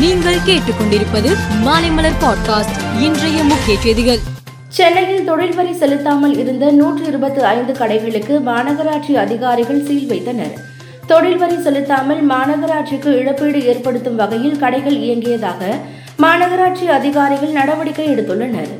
நீங்கள் கேட்டுக்கொண்டிருப்பது மாலைமலர் பாட்காஸ்ட். இன்றைய முக்கிய செய்திகள். சென்னையில் தொழில் வரி செலுத்தாமல் இருந்த நூற்றி இருபத்தி ஐந்து கடைகளுக்கு மாநகராட்சி அதிகாரிகள் சீல் வைத்தனர். தொழில் வரி செலுத்தாமல் மாநகராட்சிக்கு இழப்பீடு ஏற்படுத்தும் வகையில் கடைகள் இயங்கியதாக மாநகராட்சி அதிகாரிகள் நடவடிக்கை எடுத்துள்ளனர்.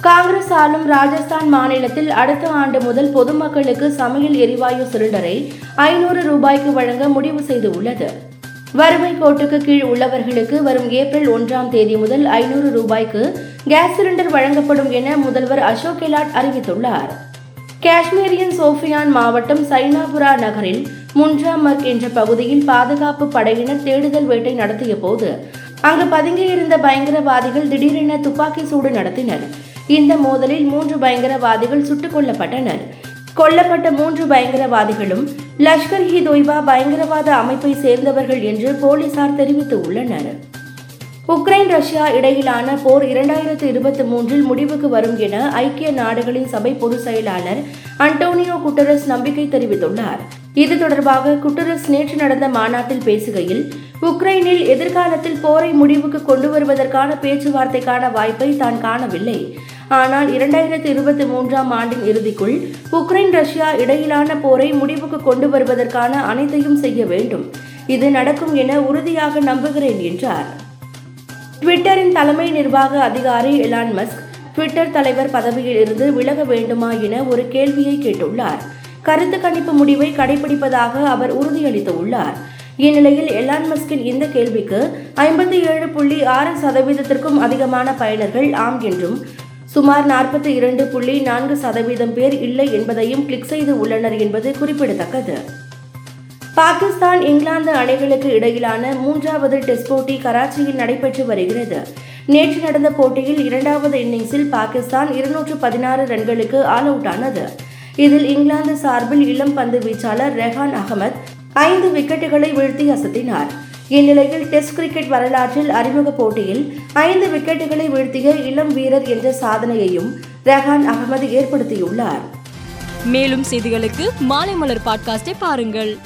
காங்கிரஸ் ஆளும் ராஜஸ்தான் மாநிலத்தில் அடுத்த ஆண்டு முதல் பொதுமக்களுக்கு சமையல் எரிவாயு சிலிண்டரை ஐநூறு ரூபாய்க்கு வழங்க முடிவு செய்து உள்ளது வறுமை கோட்டுக்கு கீழ் உள்ளவர்களுக்கு வரும் ஏப்ரல் ஒன்றாம் தேதி முதல் ஐநூறு ரூபாய்க்கு கேஸ் சிலிண்டர் வழங்கப்படும் என முதல்வர் அசோக் கெலாட் அறிவித்துள்ளார். காஷ்மீரின் சோஃபியான் மாவட்டம் சைனாபுரா நகரில் முன்ஜாமர்க் என்ற பகுதியில் பாதுகாப்பு படையினர் தேடுதல் வேட்டை நடத்திய போது அங்கு பதுங்கியிருந்த பயங்கரவாதிகள் திடீரென துப்பாக்கி சூடு நடத்தினர். இந்த மோதலில் மூன்று பயங்கரவாதிகள் சுட்டுக் கொல்லப்பட்டனர். கொல்லப்பட்ட மூன்று பயங்கரவாதிகளும் லஷ்கர் இ தொய்பா பயங்கரவாத அமைப்பை சேர்ந்தவர்கள் என்று போலீசார் தெரிவித்து உள்ளனர். உக்ரைன் ரஷ்யா இடையிலான போர் இரண்டாயிரத்து இருபத்தி மூன்றில் முடிவுக்கு வரும் என ஐக்கிய நாடுகளின் சபை பொதுச் செயலாளர் அண்டோனியோ குட்டரஸ் நம்பிக்கை தெரிவித்துள்ளார். இது தொடர்பாக குட்டரஸ் நேற்று நடந்த மாநாட்டில் பேசுகையில் உக்ரைனில் எதிர்காலத்தில் போரை முடிவுக்கு கொண்டு வருவதற்கான பேச்சுவார்த்தைக்கான வாய்ப்பை தான் காணவில்லை. ஆனால் இரண்டாயிரத்து இருபத்தி மூன்றாம் ஆண்டின் இறுதிக்குள் உக்ரைன் ரஷ்யா இடையிலான போரை முடிவுக்கு கொண்டு வருவதற்கான அனைத்தையும் செய்ய வேண்டும். இது நடக்கும் என உறுதியாக நம்புகிறேன் என்றார். ட்விட்டரின் தலைமை நிர்வாக அதிகாரி எலான் மஸ்க் ட்விட்டர் தலைவர் பதவியில் இருந்து விலக வேண்டுமா என ஒரு கேள்வியை கேட்டுள்ளார். கருத்து கணிப்பு முடிவை கடைபிடிப்பதாக அவர் உறுதியளித்துள்ளார். இந்நிலையில் எலான் மஸ்கின் இந்த கேள்விக்கு ஐம்பத்தி ஏழு புள்ளி ஆறு சதவீதத்திற்கும் அதிகமான பயனர்கள் ஆம் என்றும் சுமார் நாற்பத்தி இரண்டு புள்ளி நான்கு சதவீதம் பேர் இல்லை என்பதையும் கிளிக் செய்து உள்ளனர் என்பது குறிப்பிடத்தக்கது. பாகிஸ்தான் இங்கிலாந்து அணிகளுக்கு இடையிலான மூன்றாவது டெஸ்ட் போட்டி கராச்சியில் நடைபெற்று வருகிறது. நேற்று நடந்த போட்டியில் இரண்டாவது இன்னிங்ஸில் பாகிஸ்தான் இருநூற்று பதினாறு ரன்களுக்கு ஆல் அவுட் ஆனது. இதில் இங்கிலாந்து சார்பில் இளம் பந்து வீச்சாளர் ரெஹான் அகமத் ஐந்து விக்கெட்டுகளை வீழ்த்தி அசத்தினார். இந்நிலையில் டெஸ்ட் கிரிக்கெட் வரலாற்றில் அறிமுக போட்டியில் ஐந்து விக்கெட்டுகளை வீழ்த்திய இளம் வீரர் என்ற சாதனையையும் ரெஹான் அகமது ஏற்படுத்தியுள்ளார். மேலும் செய்திகளுக்கு மாலை மலர் பாட்காஸ்டை பாருங்கள்.